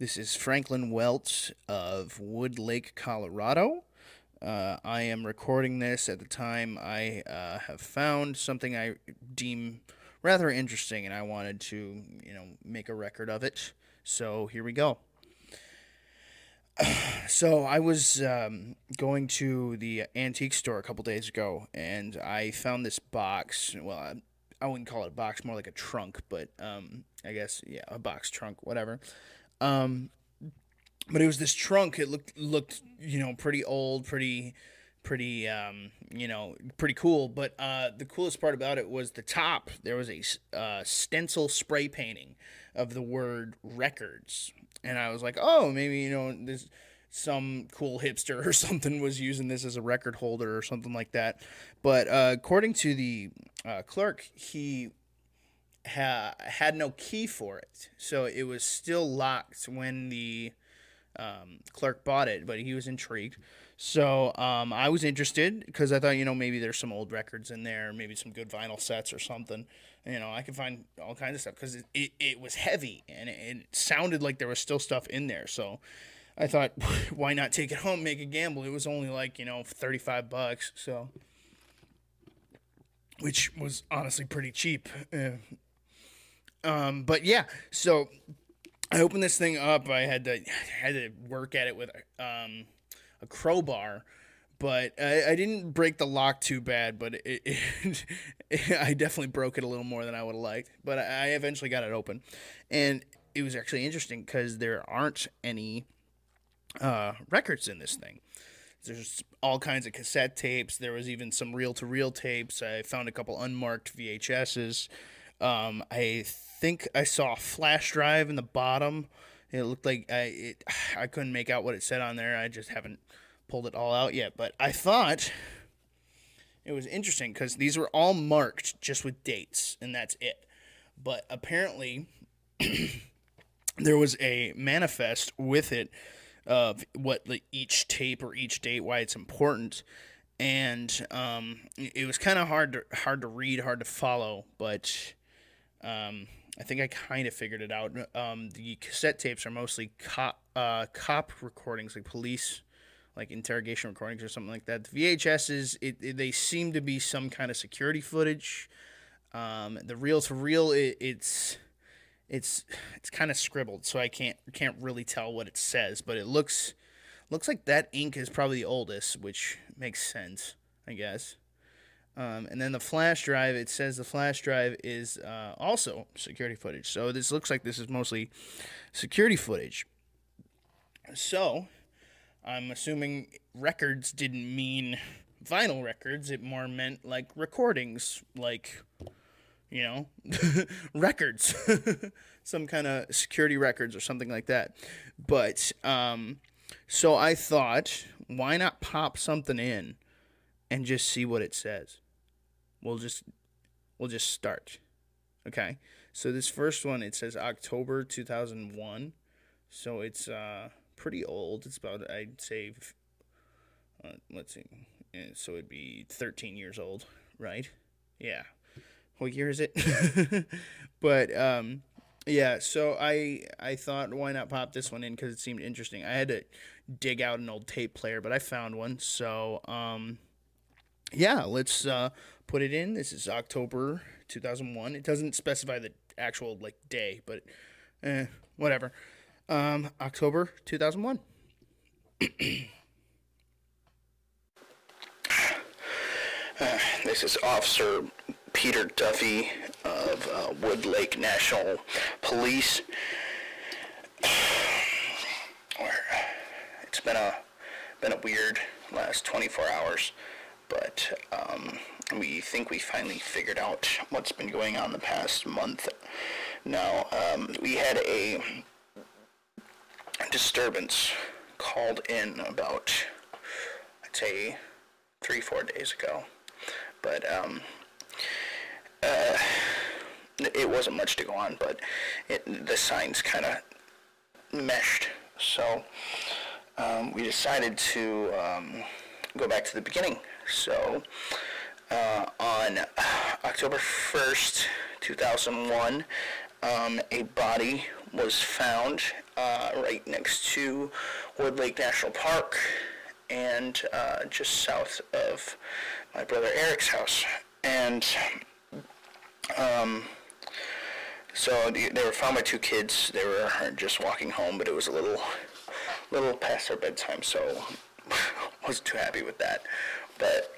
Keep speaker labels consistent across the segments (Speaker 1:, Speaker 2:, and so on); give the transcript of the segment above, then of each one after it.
Speaker 1: This is Franklin Welch of Wood Lake, Colorado. Uh, I am recording this at the time I uh, have found something I deem rather interesting, and I wanted to, you know, make a record of it. So here we go. so I was um, going to the antique store a couple days ago, and I found this box. Well, I, I wouldn't call it a box, more like a trunk, but um, I guess yeah, a box trunk, whatever. Um, but it was this trunk. It looked looked you know pretty old, pretty pretty um, you know pretty cool. But uh, the coolest part about it was the top. There was a uh, stencil spray painting of the word records, and I was like, oh, maybe you know this some cool hipster or something was using this as a record holder or something like that. But uh, according to the uh, clerk, he ha- had no key for it, so it was still locked when the um, clerk bought it. But he was intrigued, so um, I was interested because I thought you know maybe there's some old records in there, maybe some good vinyl sets or something. You know, I could find all kinds of stuff because it, it, it, was heavy and it, it sounded like there was still stuff in there. So I thought, why not take it home, make a gamble? It was only like you know thirty five bucks, so which was honestly pretty cheap. Uh, um, but yeah, so I opened this thing up. I had to I had to work at it with um, a crowbar, but I, I, didn't break the lock too bad. But it, it, it, I definitely broke it a little more than I would have liked. But I eventually got it open, and it was actually interesting because there aren't any uh, records in this thing. There's all kinds of cassette tapes. There was even some reel to reel tapes. I found a couple unmarked VHSs. Um, I think I saw a flash drive in the bottom. It looked like I it, I couldn't make out what it said on there. I just haven't pulled it all out yet. But I thought it was interesting because these were all marked just with dates, and that's it. But apparently, there was a manifest with it of what the, each tape or each date, why it's important, and um, it was kind of hard to hard to read, hard to follow, but um, I think I kind of figured it out. Um, the cassette tapes are mostly cop uh, cop recordings, like police, like interrogation recordings or something like that. The VHSs, it, it they seem to be some kind of security footage. Um, the reel to reel, it's it's it's kind of scribbled, so I can't can't really tell what it says, but it looks looks like that ink is probably the oldest, which makes sense, I guess. Um, and then the flash drive, it says the flash drive is uh, also security footage. So this looks like this is mostly security footage. So I'm assuming records didn't mean vinyl records. It more meant like recordings, like, you know, records, some kind of security records or something like that. But um, so I thought, why not pop something in and just see what it says? We'll just we'll just start. Okay. So this first one it says October 2001. So it's uh pretty old. It's about I'd say uh, let's see. Yeah, so it'd be 13 years old, right? Yeah. What year is it? but um yeah, so I I thought why not pop this one in cuz it seemed interesting. I had to dig out an old tape player, but I found one. So um yeah, let's uh put it in. This is October 2001. It doesn't specify the actual like day, but eh, whatever. Um, October 2001. uh, this is Officer Peter Duffy of uh, Wood Lake National Police. it's been a been a weird last 24 hours, but um, we think we finally figured out what's been going on the past month. Now, um, we had a disturbance called in about, I'd say, three, four days ago. But um, uh, it wasn't much to go on, but it, the signs kind of meshed. So um, we decided to um, go back to the beginning. So uh, on October 1st, 2001, um, a body was found uh, right next to Wood Lake National Park and uh, just south of my brother Eric's house. And um, so they were found by two kids. They were just walking home, but it was a little, little past their bedtime, so wasn't too happy with that. But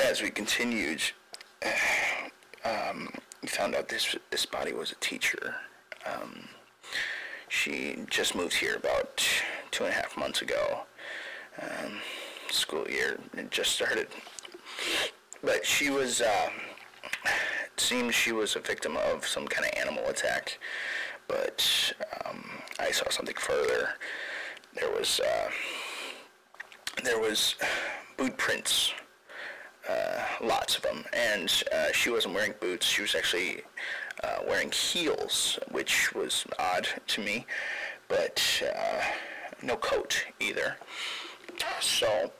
Speaker 1: as we continued, um, we found out this this body was a teacher. Um, she just moved here about two and a half months ago. Um, school year just started, but she was. Uh, it seems she was a victim of some kind of animal attack, but um, I saw something further. There was uh, there was boot prints uh, lots of them. And uh, she wasn't wearing boots. She was actually uh, wearing heels, which was odd to me, but uh, no coat either. So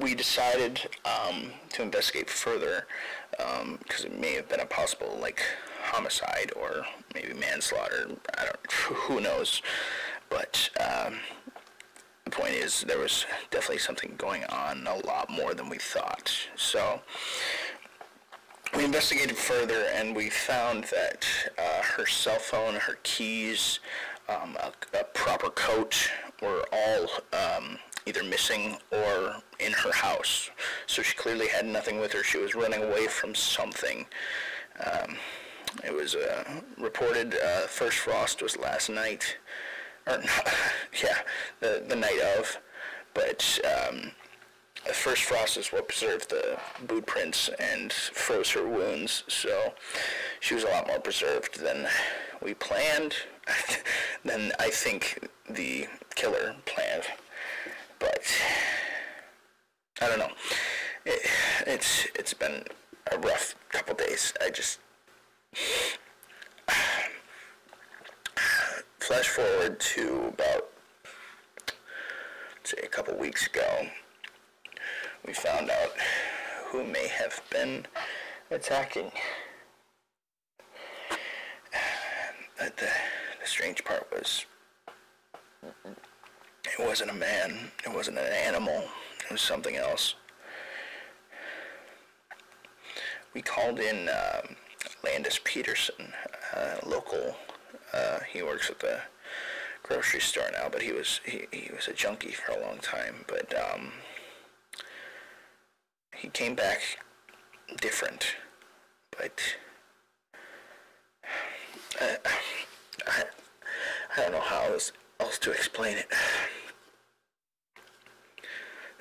Speaker 1: we decided um, to investigate further because um, it may have been a possible like homicide or maybe manslaughter. I don't. Who knows? But um, the point is there was definitely something going on a lot more than we thought. So we investigated further and we found that uh, her cell phone, her keys, um, a, a, proper coat were all um, either missing or in her house. So she clearly had nothing with her. She was running away from something. Um, it was uh, reported uh, first frost was last night or not, yeah, the, the night of. But um, first frost is what preserved the boot prints and froze her wounds. So she was a lot more preserved than we planned, than I think the killer planned. But I don't know. It, it's it's been a rough couple days. I just flash forward to about, say, a couple weeks ago, we found out who may have been attacking. But the, the strange part was it wasn't a man, it wasn't an animal, it was something else. We called in uh, Landis Peterson, a local uh, he works at the grocery store now, but he was he, he was a junkie for a long time. But um, he came back different. But uh, I, I don't know how else, else to explain it.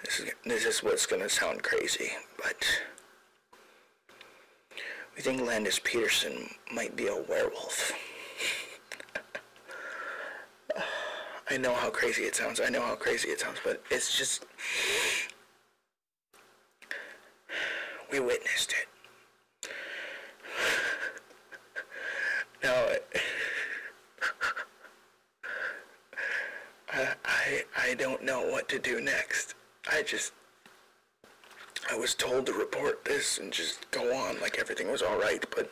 Speaker 1: This is this is what's gonna sound crazy, but we think Landis Peterson might be a werewolf. I know how crazy it sounds. I know how crazy it sounds, but it's just. We witnessed it. Now, I, I, I don't know what to do next. I just. I was told to report this and just go on like everything was alright, but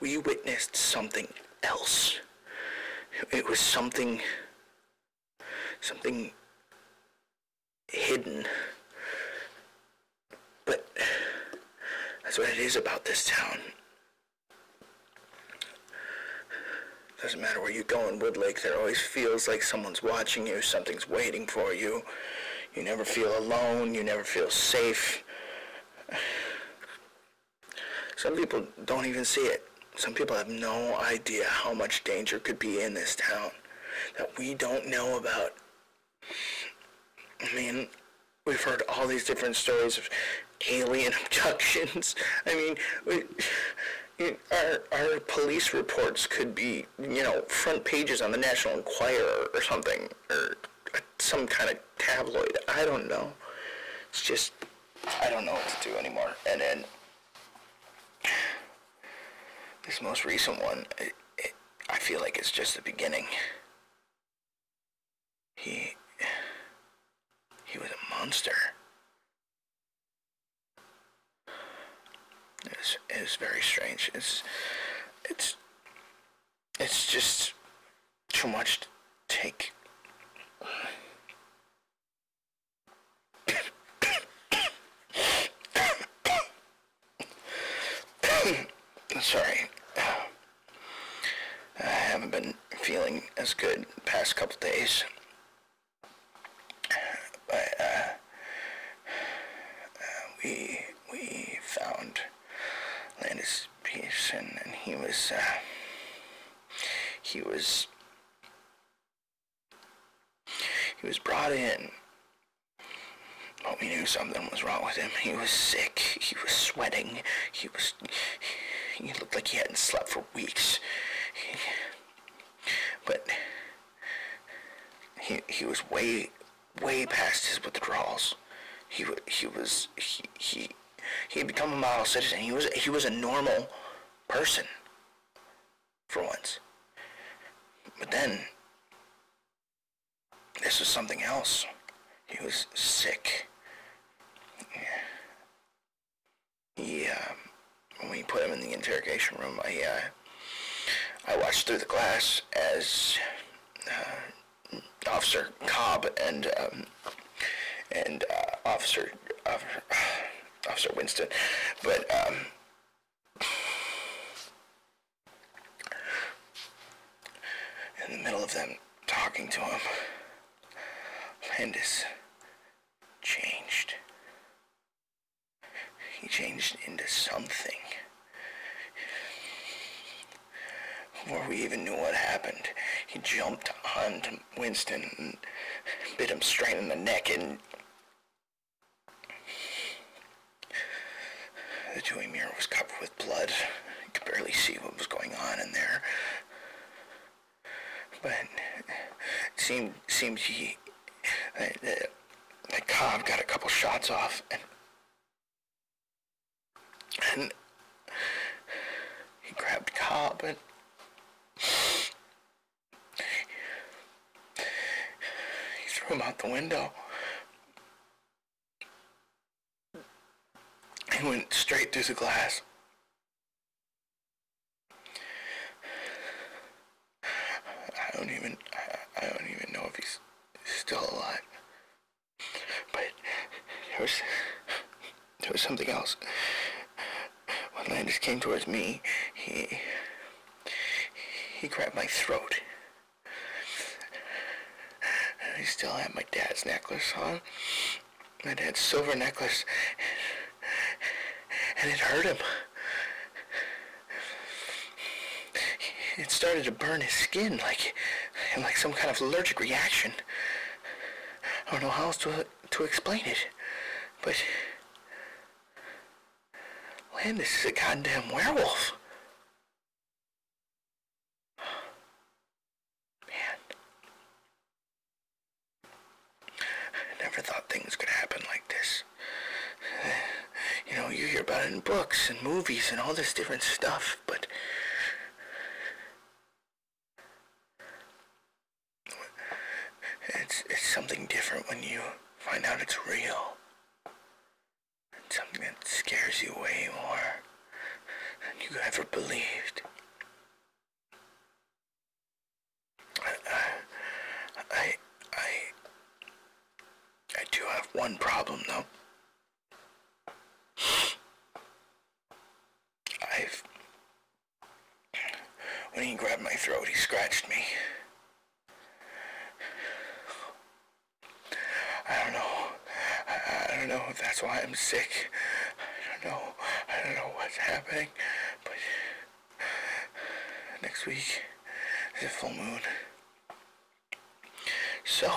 Speaker 1: we witnessed something else. It was something, something hidden. But that's what it is about this town. Doesn't matter where you go in Woodlake, there always feels like someone's watching you, something's waiting for you. You never feel alone, you never feel safe. Some people don't even see it. Some people have no idea how much danger could be in this town that we don't know about. I mean, we've heard all these different stories of alien abductions. I mean, we, our, our police reports could be, you know, front pages on the National Enquirer or something, or some kind of tabloid. I don't know. It's just, I don't know what to do anymore. And then this most recent one, it, it, I feel like it's just the beginning. He, he was a monster. It's, it's very strange. It's, it's, it's just too much to take. Sorry. Haven't been feeling as good past couple days. But, uh, uh, we, we found Landis Peterson and he was, uh, he was, he was brought in but we knew something was wrong with him. He was sick. He was sweating. He was. He looked like he hadn't slept for weeks. He, but he he was way way past his withdrawals. He he was he he he had become a model citizen. He was he was a normal person for once. But then this was something else. He was sick. He, uh, when we put him in the interrogation room, I, uh, I watched through the glass as uh, Officer Cobb and um, and uh, Officer Officer, Officer Winston, but um, in the middle of them talking to him, Landis changed. He changed into something. Before we even knew what happened, he jumped onto Winston and bit him straight in the neck and the two-way mirror was covered with blood. You could barely see what was going on in there. But it seemed seemed he that, that Cobb got a couple shots off and and he grabbed Cobb and him out the window. He went straight through the glass. I don't even I don't even know if he's still alive. But there was there was something else. When Landis came towards me, he he grabbed my throat. Still had my dad's necklace on. My dad's silver necklace. And it hurt him. It started to burn his skin like like some kind of allergic reaction. I don't know how else to to explain it. But Landis is a goddamn werewolf. Man. I never thought things could happen like this. You know, you hear about it in books and movies and all this different stuff, but it's it's something different when you find out it's real. It's something that scares you way more than you ever believed. I, I, I, I do have one problem though. I've, when he grabbed my throat, he scratched me. I don't know. I, I don't know if that's why I'm sick. I don't know. I don't know what's happening. But next week is a full moon. So.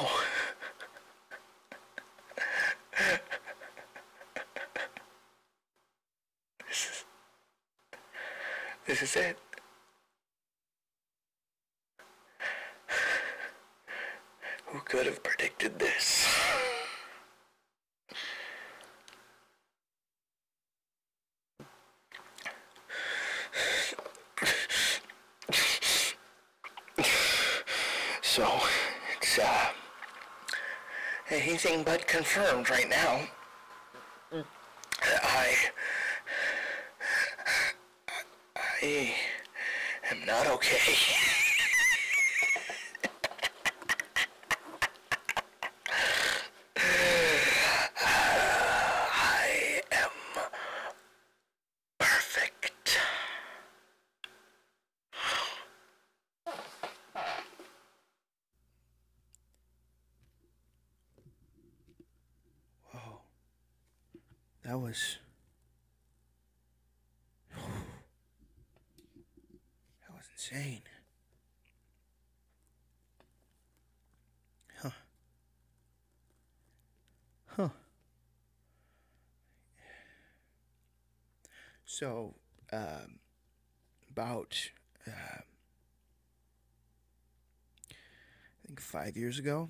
Speaker 1: this is. This is it. Who could have predicted this? So, it's, uh, anything but confirmed right now. I, I am not okay. That was. That was insane. Huh. Huh. So, um, about, uh, I think five years ago,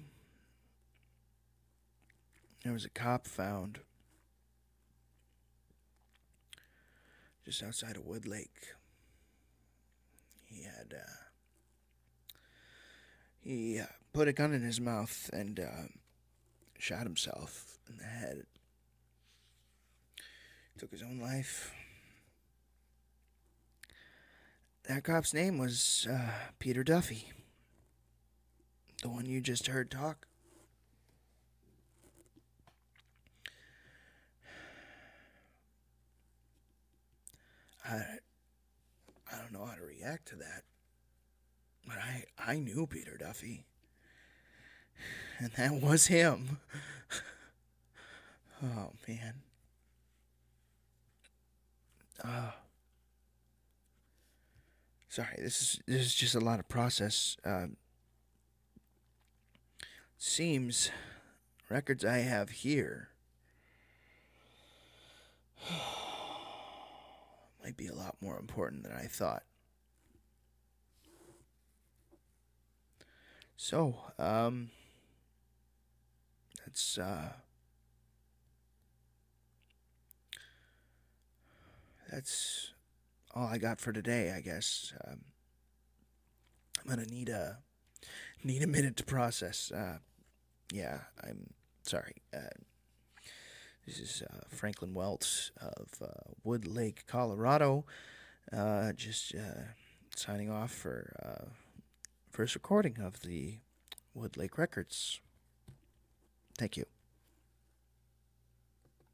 Speaker 1: there was a cop found just outside of Wood Lake. He uh, he uh, put a gun in his mouth and uh, shot himself in the head. Took his own life. That cop's name was uh, Peter Duffy, the one you just heard talk. I I don't know how to react to that. But I I knew Peter Duffy. And that was him. oh man. Oh. Sorry, this is this is just a lot of process. Um, seems records I have here might be a lot more important than I thought. So, um, that's, uh, that's all I got for today, I guess. Um, I'm gonna need a, need a minute to process. Uh, yeah, I'm sorry. Uh, this is uh, Franklin Welch of uh, Wood Lake, Colorado. Uh, just uh, signing off for uh, first recording of the Wood Lake Records. Thank you.